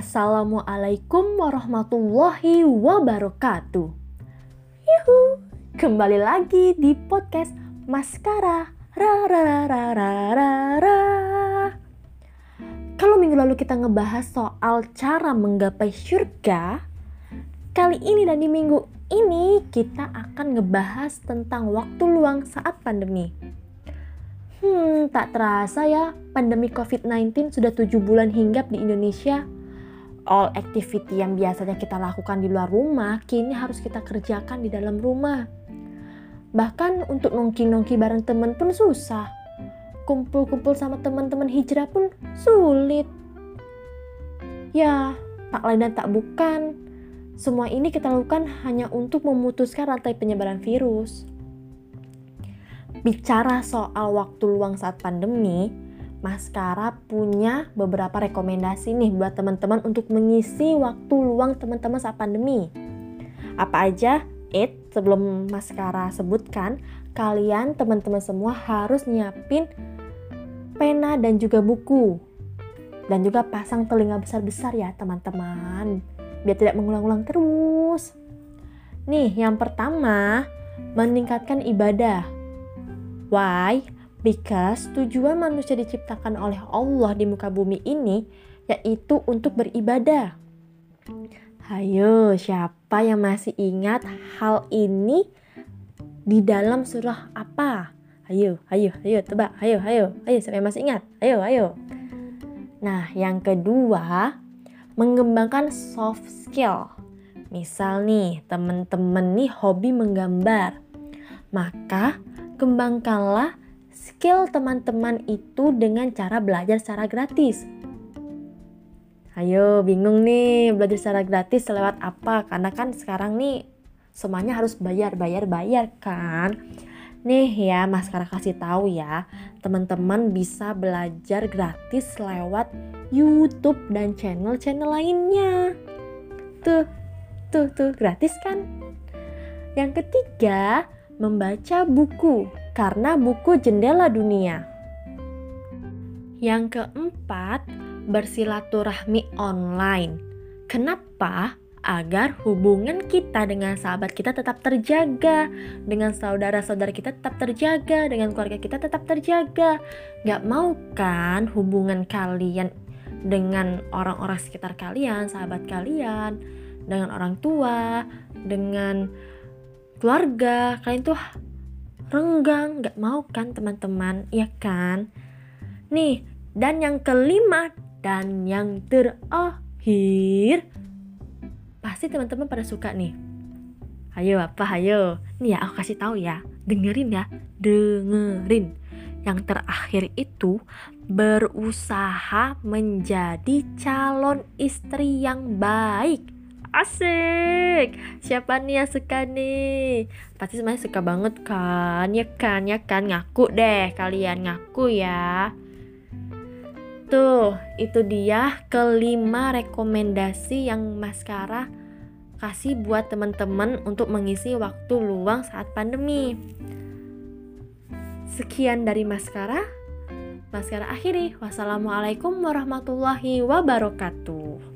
Assalamualaikum warahmatullahi wabarakatuh. Yuhu, kembali lagi di podcast Maskara. Ra ra ra ra ra ra. Kalau minggu lalu kita ngebahas soal cara menggapai surga, kali ini dan di minggu ini kita akan ngebahas tentang waktu luang saat pandemi. Hmm, tak terasa ya, pandemi COVID-19 sudah tujuh bulan hinggap di Indonesia. All activity yang biasanya kita lakukan di luar rumah, kini harus kita kerjakan di dalam rumah. Bahkan untuk nongki-nongki bareng temen pun susah. Kumpul-kumpul sama teman-teman hijrah pun sulit. Ya, tak lain dan tak bukan. Semua ini kita lakukan hanya untuk memutuskan rantai penyebaran virus bicara soal waktu luang saat pandemi, Maskara punya beberapa rekomendasi nih buat teman-teman untuk mengisi waktu luang teman-teman saat pandemi. Apa aja? It, sebelum Maskara sebutkan, kalian teman-teman semua harus nyiapin pena dan juga buku. Dan juga pasang telinga besar-besar ya teman-teman, biar tidak mengulang-ulang terus. Nih, yang pertama, meningkatkan ibadah Why? Because tujuan manusia diciptakan oleh Allah di muka bumi ini yaitu untuk beribadah. Hayo, siapa yang masih ingat hal ini di dalam surah apa? Ayo, ayo, ayo, tebak. Ayo, ayo, ayo, siapa yang masih ingat? Ayo, ayo. Nah, yang kedua, mengembangkan soft skill. Misal nih, temen-temen nih hobi menggambar. Maka kembangkanlah skill teman-teman itu dengan cara belajar secara gratis. Ayo, bingung nih belajar secara gratis lewat apa? Karena kan sekarang nih semuanya harus bayar, bayar, bayar kan. Nih ya, Mas Kara kasih tahu ya, teman-teman bisa belajar gratis lewat YouTube dan channel-channel lainnya. Tuh, tuh, tuh, gratis kan? Yang ketiga, membaca buku karena buku jendela dunia. Yang keempat, bersilaturahmi online. Kenapa? Agar hubungan kita dengan sahabat kita tetap terjaga, dengan saudara-saudara kita tetap terjaga, dengan keluarga kita tetap terjaga. Gak mau kan hubungan kalian dengan orang-orang sekitar kalian, sahabat kalian, dengan orang tua, dengan keluarga kalian tuh renggang nggak mau kan teman-teman? Ya kan? Nih dan yang kelima dan yang terakhir. Pasti teman-teman pada suka nih. Ayo apa? Ayo. Nih ya aku kasih tahu ya. Dengerin ya. Dengerin. Yang terakhir itu berusaha menjadi calon istri yang baik Asik. Siapa nih yang suka nih? Pasti semuanya suka banget kan? Ya kan, ya kan. Ngaku deh kalian ngaku ya. Tuh, itu dia kelima rekomendasi yang Mas Kara kasih buat teman-teman untuk mengisi waktu luang saat pandemi. Sekian dari Mas Kara. Mas Kara akhiri. Wassalamualaikum warahmatullahi wabarakatuh.